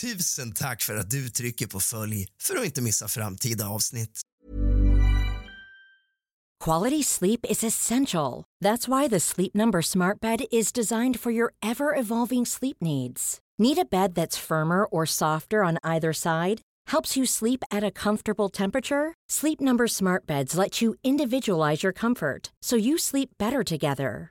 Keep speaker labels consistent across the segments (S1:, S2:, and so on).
S1: Tusen tack för att du trycker på följ för att inte missa framtida avsnitt.
S2: Quality sleep is essential. That's why the Sleep Number Smart Bed is designed for your ever evolving sleep needs. Need a bed that's firmer or softer on either side? Helps you sleep at a comfortable temperature? Sleep Number Smart Beds let you individualize your comfort so you sleep better together.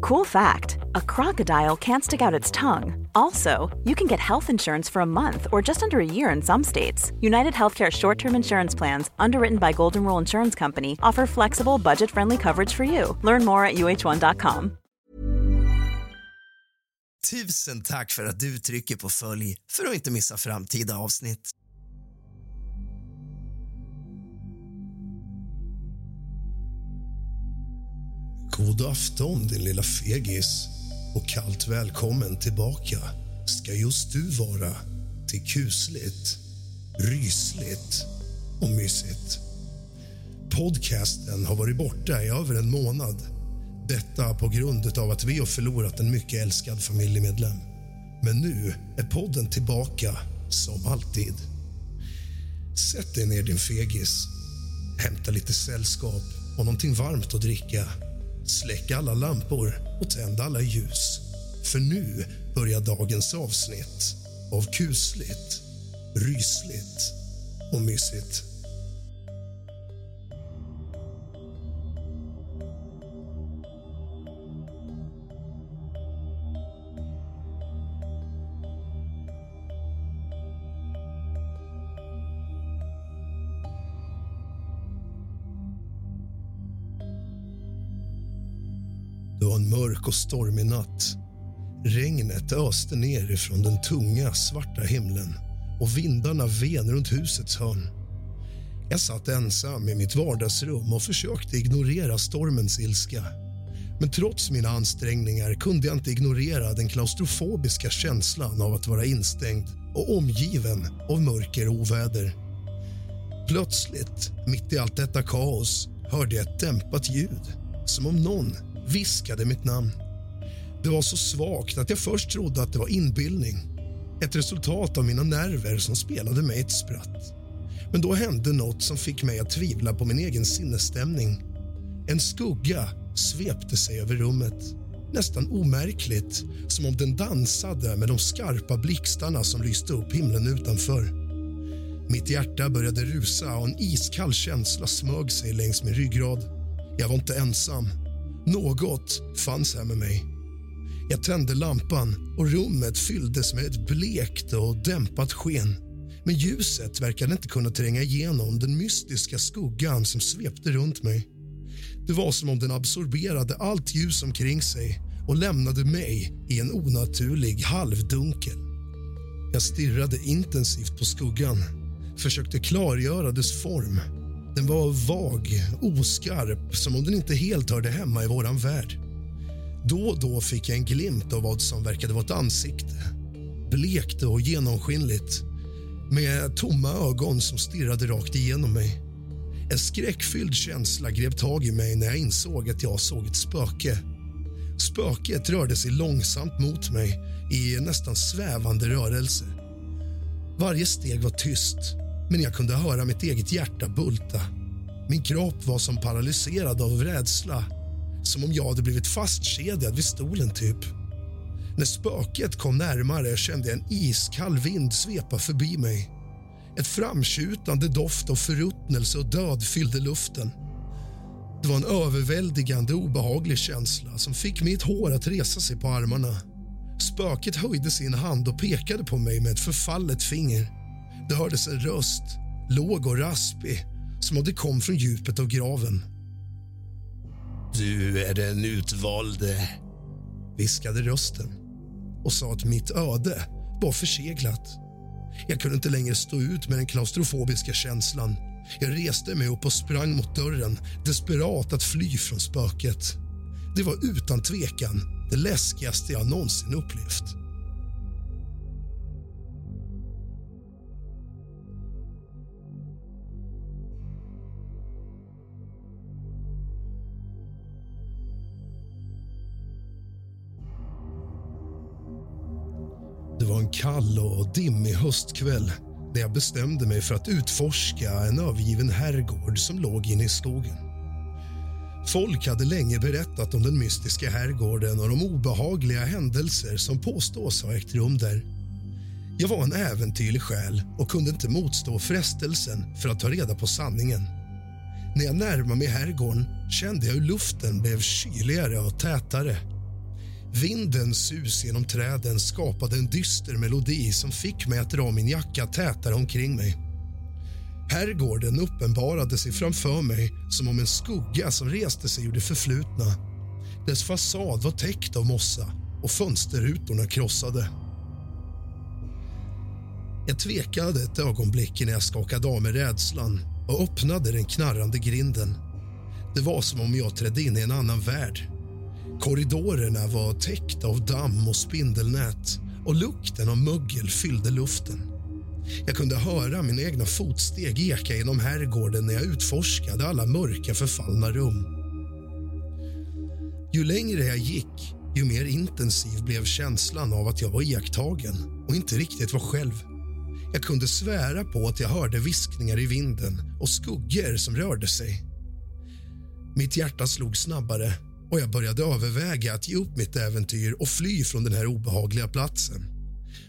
S3: Cool fact a crocodile can't stick out its tongue. Also, you can get health insurance for a month or just under a year in some states. United Healthcare short term insurance plans, underwritten by Golden Rule Insurance Company, offer flexible, budget friendly coverage for you. Learn more at uh1.com.
S1: Tusen tack för att du trycker på följ för att inte missa framtida avsnitt.
S4: God afton din lilla fegis och kallt välkommen tillbaka ska just du vara till kusligt, rysligt och mysigt. Podcasten har varit borta i över en månad. Detta på grund av att vi har förlorat en mycket älskad familjemedlem. Men nu är podden tillbaka som alltid. Sätt dig ner din fegis. Hämta lite sällskap och någonting varmt att dricka. Släck alla lampor och tänd alla ljus. För nu börjar dagens avsnitt av kusligt, rysligt och mysigt. Det var en mörk och stormig natt. Regnet öste ner ifrån den tunga, svarta himlen och vindarna ven runt husets hörn. Jag satt ensam i mitt vardagsrum och försökte ignorera stormens ilska. Men trots mina ansträngningar kunde jag inte ignorera den klaustrofobiska känslan av att vara instängd och omgiven av mörker och oväder. Plötsligt, mitt i allt detta kaos, hörde jag ett dämpat ljud som om någon viskade mitt namn. Det var så svagt att jag först trodde att det var inbildning. Ett resultat av mina nerver som spelade mig ett spratt. Men då hände något som fick mig att tvivla på min egen sinnesstämning. En skugga svepte sig över rummet. Nästan omärkligt, som om den dansade med de skarpa blixtarna som lyste upp himlen utanför. Mitt hjärta började rusa och en iskall känsla smög sig längs min ryggrad. Jag var inte ensam. Något fanns här med mig. Jag tände lampan och rummet fylldes med ett blekt och dämpat sken. Men ljuset verkade inte kunna tränga igenom den mystiska skuggan som svepte runt mig. Det var som om den absorberade allt ljus omkring sig och lämnade mig i en onaturlig halvdunkel. Jag stirrade intensivt på skuggan, försökte klargöra dess form. Den var vag, oskarp, som om den inte helt hörde hemma i våran värld. Då och då fick jag en glimt av vad som verkade vara ett ansikte. Blekt och genomskinligt, med tomma ögon som stirrade rakt igenom mig. En skräckfylld känsla grep tag i mig när jag insåg att jag såg ett spöke. Spöket rörde sig långsamt mot mig i nästan svävande rörelse. Varje steg var tyst, men jag kunde höra mitt eget hjärta bulta. Min kropp var som paralyserad av rädsla som om jag hade blivit fastkedjad vid stolen, typ. När spöket kom närmare kände jag en iskall vind svepa förbi mig. Ett framskjutande doft av förruttnelse och död fyllde luften. Det var en överväldigande obehaglig känsla som fick mitt hår att resa sig på armarna. Spöket höjde sin hand och pekade på mig med ett förfallet finger. Det hördes en röst, låg och raspig, som om det kom från djupet av graven. Du är den utvalde, viskade rösten och sa att mitt öde var förseglat. Jag kunde inte längre stå ut med den klaustrofobiska känslan. Jag reste mig upp och sprang mot dörren, desperat att fly från spöket. Det var utan tvekan det läskigaste jag någonsin upplevt. Kall och dimmig höstkväll när jag bestämde mig för att utforska en övergiven herrgård som låg inne i skogen. Folk hade länge berättat om den mystiska herrgården och de obehagliga händelser som påstås ha ägt rum där. Jag var en äventyrlig själ och kunde inte motstå frestelsen för att ta reda på sanningen. När jag närmade mig herrgården kände jag hur luften blev kyligare och tätare. Vindens sus genom träden skapade en dyster melodi som fick mig att dra min jacka tätare omkring mig. Herrgården uppenbarade sig framför mig som om en skugga som reste sig ur det förflutna. Dess fasad var täckt av mossa och fönsterrutorna krossade. Jag tvekade ett ögonblick innan jag skakade av mig rädslan och öppnade den knarrande grinden. Det var som om jag trädde in i en annan värld. Korridorerna var täckta av damm och spindelnät och lukten av mögel fyllde luften. Jag kunde höra mina egna fotsteg eka genom herrgården när jag utforskade alla mörka förfallna rum. Ju längre jag gick, ju mer intensiv blev känslan av att jag var iakttagen och inte riktigt var själv. Jag kunde svära på att jag hörde viskningar i vinden och skuggor som rörde sig. Mitt hjärta slog snabbare och jag började överväga att ge upp mitt äventyr och fly från den här obehagliga platsen.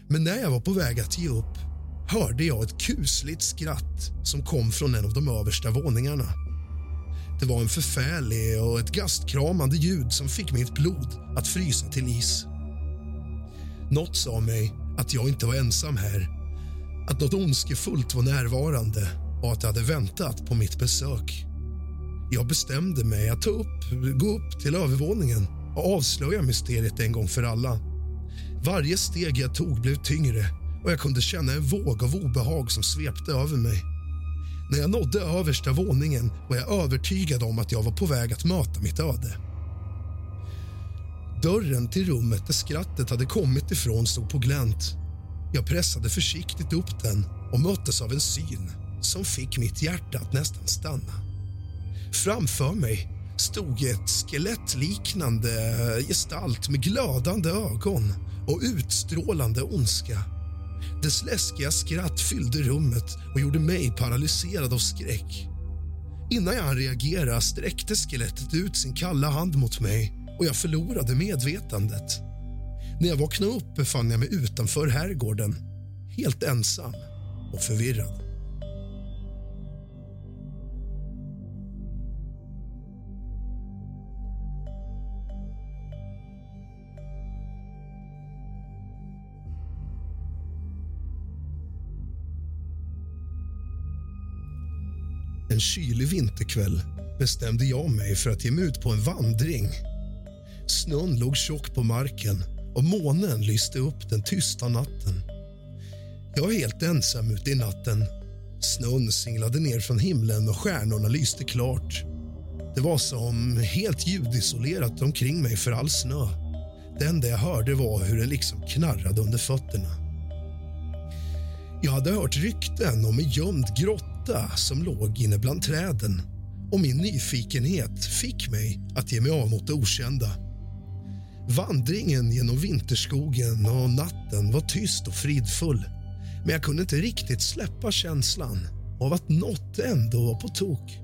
S4: Men när jag var på väg att ge upp hörde jag ett kusligt skratt som kom från en av de översta våningarna. Det var en förfärlig och ett gastkramande ljud som fick mitt blod att frysa till is. Något sa mig att jag inte var ensam här, att något ondskefullt var närvarande och att jag hade väntat på mitt besök. Jag bestämde mig att ta upp, gå upp till övervåningen och avslöja mysteriet en gång för alla. Varje steg jag tog blev tyngre och jag kunde känna en våg av obehag som svepte över mig. När jag nådde översta våningen var jag övertygad om att jag var på väg att möta mitt öde. Dörren till rummet där skrattet hade kommit ifrån stod på glänt. Jag pressade försiktigt upp den och möttes av en syn som fick mitt hjärta att nästan stanna. Framför mig stod ett skelettliknande gestalt med glödande ögon och utstrålande ondska. Dess läskiga skratt fyllde rummet och gjorde mig paralyserad av skräck. Innan jag hann reagera sträckte skelettet ut sin kalla hand mot mig och jag förlorade medvetandet. När jag vaknade upp befann jag mig utanför herrgården, helt ensam och förvirrad. En kylig vinterkväll bestämde jag mig för att ge mig ut på en vandring. Snön låg tjock på marken och månen lyste upp den tysta natten. Jag var helt ensam ute i natten. Snön singlade ner från himlen och stjärnorna lyste klart. Det var som helt ljudisolerat omkring mig för all snö. Det enda jag hörde var hur det liksom knarrade under fötterna. Jag hade hört rykten om en gömd grotta som låg inne bland träden och min nyfikenhet fick mig att ge mig av mot det okända. Vandringen genom vinterskogen och natten var tyst och fridfull men jag kunde inte riktigt släppa känslan av att något ändå var på tok.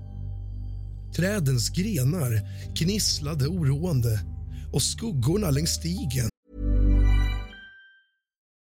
S4: Trädens grenar gnisslade oroande och skuggorna längs stigen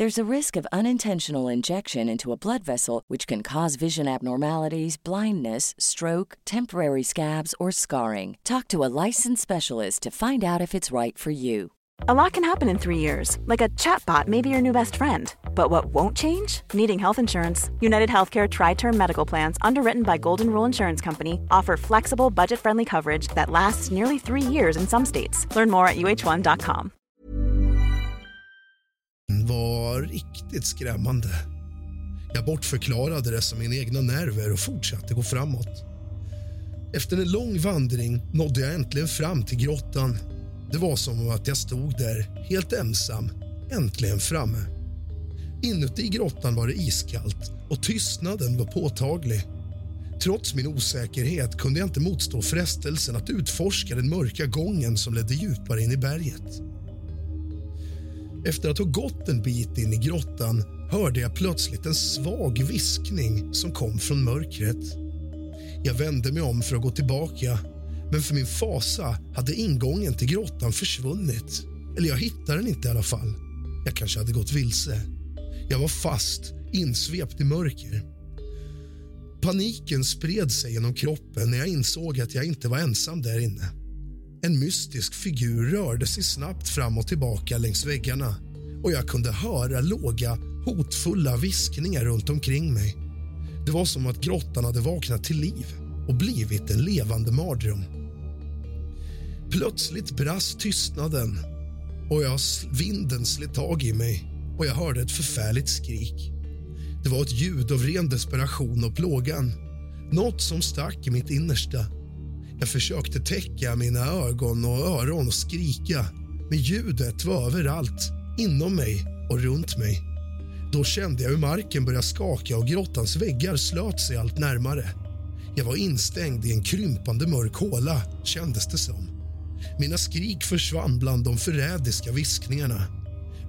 S5: There's a risk of unintentional injection into a blood vessel, which can cause vision abnormalities, blindness, stroke, temporary scabs, or scarring. Talk to a licensed specialist to find out if it's right for you.
S3: A lot can happen in three years, like a chatbot may be your new best friend. But what won't change? Needing health insurance. United Healthcare Tri Term Medical Plans, underwritten by Golden Rule Insurance Company, offer flexible, budget friendly coverage that lasts nearly three years in some states. Learn more at uh1.com.
S4: var riktigt skrämmande. Jag bortförklarade det som mina egna nerver och fortsatte gå framåt. Efter en lång vandring nådde jag äntligen fram till grottan. Det var som att jag stod där, helt ensam, äntligen framme. Inuti grottan var det iskallt och tystnaden var påtaglig. Trots min osäkerhet kunde jag inte motstå frestelsen att utforska den mörka gången som ledde djupare in i berget. Efter att ha gått en bit in i grottan hörde jag plötsligt en svag viskning som kom från mörkret. Jag vände mig om för att gå tillbaka men för min fasa hade ingången till grottan försvunnit. Eller jag hittade den inte i alla fall. Jag kanske hade gått vilse. Jag var fast, insvept i mörker. Paniken spred sig genom kroppen när jag insåg att jag inte var ensam där inne. En mystisk figur rörde sig snabbt fram och tillbaka längs väggarna och jag kunde höra låga, hotfulla viskningar runt omkring mig. Det var som att grottan hade vaknat till liv och blivit en levande mardröm. Plötsligt brast tystnaden och jag, vinden slet tag i mig och jag hörde ett förfärligt skrik. Det var ett ljud av ren desperation och plågan. Något som stack i mitt innersta. Jag försökte täcka mina ögon och öron och skrika men ljudet var överallt, inom mig och runt mig. Då kände jag hur marken började skaka och grottans väggar slöt sig allt närmare. Jag var instängd i en krympande mörk håla, kändes det som. Mina skrik försvann bland de förrädiska viskningarna.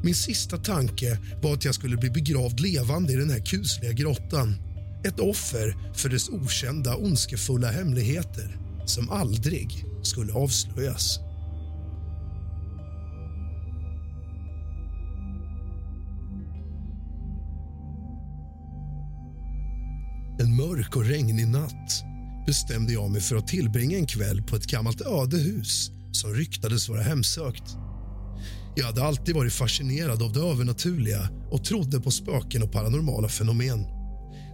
S4: Min sista tanke var att jag skulle bli begravd levande i den här kusliga grottan. Ett offer för dess okända, ondskefulla hemligheter som aldrig skulle avslöjas. En mörk och regnig natt bestämde jag mig för att tillbringa en kväll på ett gammalt ödehus som ryktades vara hemsökt. Jag hade alltid varit fascinerad av det övernaturliga och trodde på spöken och paranormala fenomen.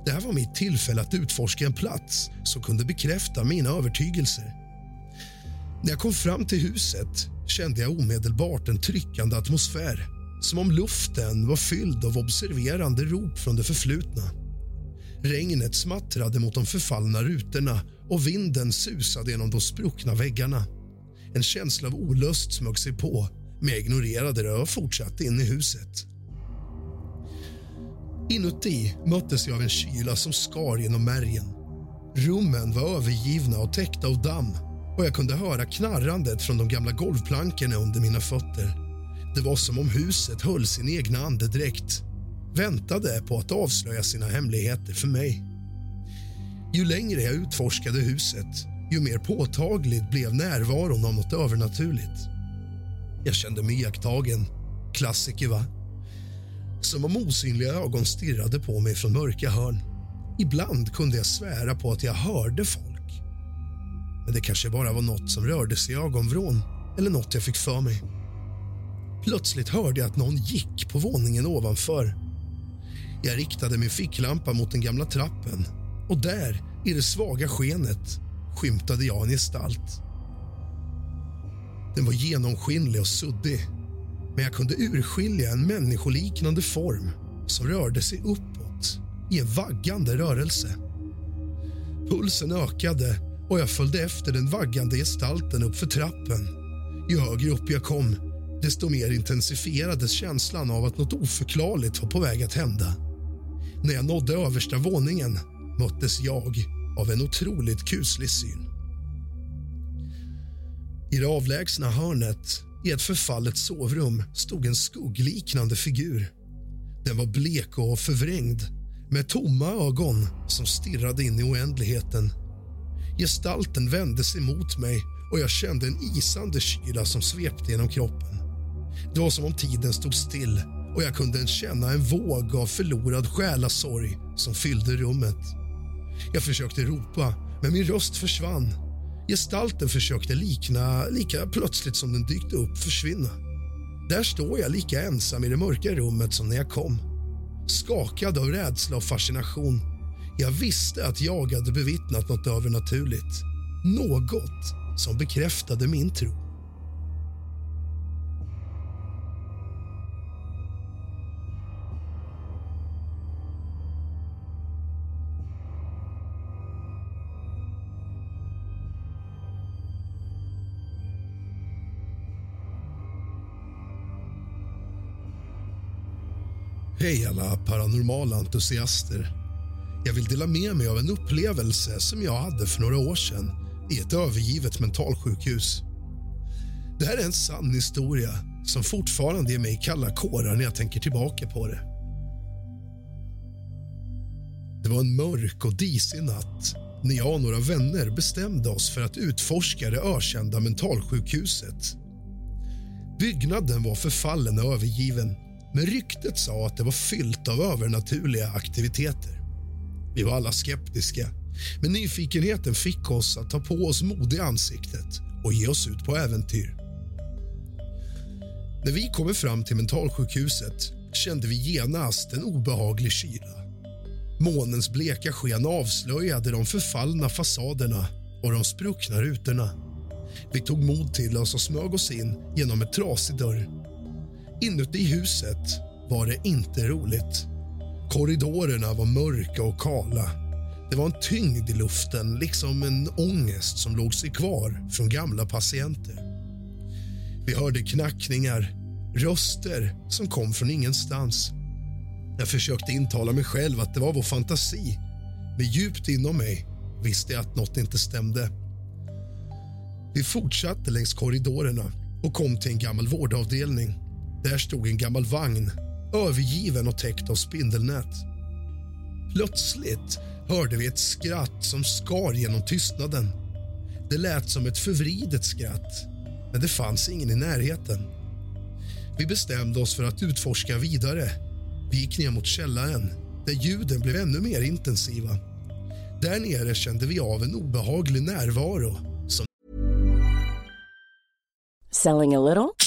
S4: Det här var mitt tillfälle att utforska en plats som kunde bekräfta mina övertygelser. När jag kom fram till huset kände jag omedelbart en tryckande atmosfär som om luften var fylld av observerande rop från det förflutna. Regnet smattrade mot de förfallna rutorna och vinden susade genom de spruckna väggarna. En känsla av olust smög sig på, men jag ignorerade det och fortsatte in i huset. Inuti möttes jag av en kyla som skar genom märgen. Rummen var övergivna och täckta av damm och jag kunde höra knarrandet från de gamla golvplankorna under mina fötter. Det var som om huset höll sin egna andedräkt väntade på att avslöja sina hemligheter för mig. Ju längre jag utforskade huset, ju mer påtagligt blev närvaron av något övernaturligt. Jag kände mig iakttagen. Klassiker, va? Som om osynliga ögon stirrade på mig från mörka hörn. Ibland kunde jag svära på att jag hörde folk. Men det kanske bara var något som rörde sig i ögonvrån eller något jag fick för mig. Plötsligt hörde jag att någon gick på våningen ovanför. Jag riktade min ficklampa mot den gamla trappen och där, i det svaga skenet, skymtade jag en gestalt. Den var genomskinlig och suddig men jag kunde urskilja en människoliknande form som rörde sig uppåt i en vaggande rörelse. Pulsen ökade och jag följde efter den vaggande gestalten uppför trappen. Ju högre upp jag kom, desto mer intensifierades känslan av att något oförklarligt var på väg att hända. När jag nådde översta våningen möttes jag av en otroligt kuslig syn. I det avlägsna hörnet i ett förfallet sovrum stod en skuggliknande figur. Den var blek och förvrängd med tomma ögon som stirrade in i oändligheten. Gestalten vände sig mot mig och jag kände en isande kyla som svepte genom kroppen. Det var som om tiden stod still och jag kunde känna en våg av förlorad själasorg som fyllde rummet. Jag försökte ropa, men min röst försvann. Gestalten försökte likna, lika plötsligt som den dykt upp, försvinna. Där står jag lika ensam i det mörka rummet som när jag kom. Skakad av rädsla och fascination. Jag visste att jag hade bevittnat något övernaturligt. Något som bekräftade min tro. Hej alla paranormala entusiaster. Jag vill dela med mig av en upplevelse som jag hade för några år sedan i ett övergivet mentalsjukhus. Det här är en sann historia som fortfarande ger mig kalla kårar när jag tänker tillbaka på det. Det var en mörk och disig natt när jag och några vänner bestämde oss för att utforska det ökända mentalsjukhuset. Byggnaden var förfallen och övergiven men ryktet sa att det var fyllt av övernaturliga aktiviteter. Vi var alla skeptiska, men nyfikenheten fick oss att ta på oss mod i ansiktet och ge oss ut på äventyr. När vi kommer fram till mentalsjukhuset kände vi genast en obehaglig kyla. Månens bleka sken avslöjade de förfallna fasaderna och de spruckna rutorna. Vi tog mod till oss och smög oss in genom en trasig dörr Inuti huset var det inte roligt. Korridorerna var mörka och kala. Det var en tyngd i luften, liksom en ångest som låg sig kvar från gamla patienter. Vi hörde knackningar, röster som kom från ingenstans. Jag försökte intala mig själv att det var vår fantasi men djupt inom mig visste jag att något inte stämde. Vi fortsatte längs korridorerna och kom till en gammal vårdavdelning. Där stod en gammal vagn, övergiven och täckt av spindelnät. Plötsligt hörde vi ett skratt som skar genom tystnaden. Det lät som ett förvridet skratt, men det fanns ingen i närheten. Vi bestämde oss för att utforska vidare. Vi gick ner mot källaren, där ljuden blev ännu mer intensiva. Där nere kände vi av en obehaglig närvaro. Som...
S5: Selling a little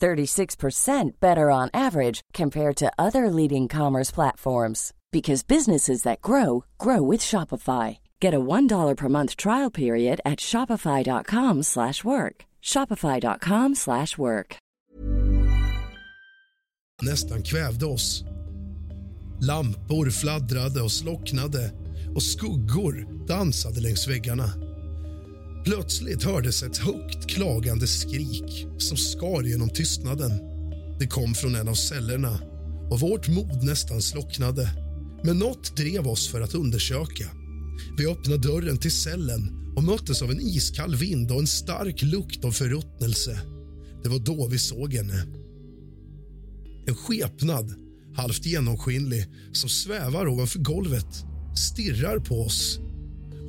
S5: 36% better on average compared to other leading commerce platforms because businesses that grow grow with Shopify. Get a $1 per month trial period at shopify.com/work. shopify.com/work.
S4: Nästan kvävde oss. Lampor fladdrade och slocknade och skuggor dansade längs väggarna. Plötsligt hördes ett högt klagande skrik som skar genom tystnaden. Det kom från en av cellerna och vårt mod nästan slocknade. Men något drev oss för att undersöka. Vi öppnade dörren till cellen och möttes av en iskall vind och en stark lukt av förruttnelse. Det var då vi såg henne. En skepnad, halvt genomskinlig, som svävar ovanför golvet stirrar på oss.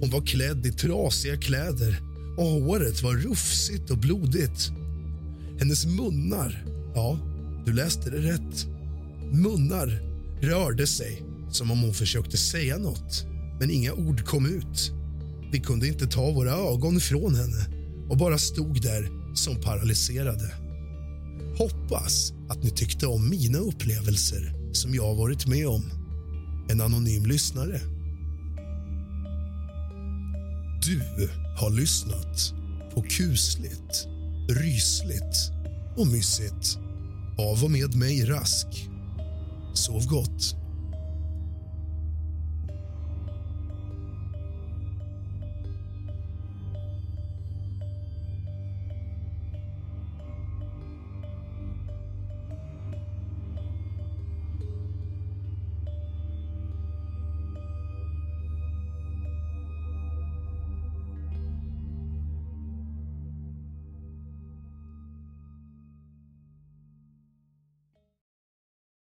S4: Hon var klädd i trasiga kläder och håret var rufsigt och blodigt. Hennes munnar, ja, du läste det rätt. Munnar rörde sig som om hon försökte säga nåt, men inga ord kom ut. Vi kunde inte ta våra ögon från henne och bara stod där som paralyserade. Hoppas att ni tyckte om mina upplevelser som jag varit med om. En anonym lyssnare. Du har lyssnat på kusligt, rysligt och mysigt av och med mig Rask. Sov gott.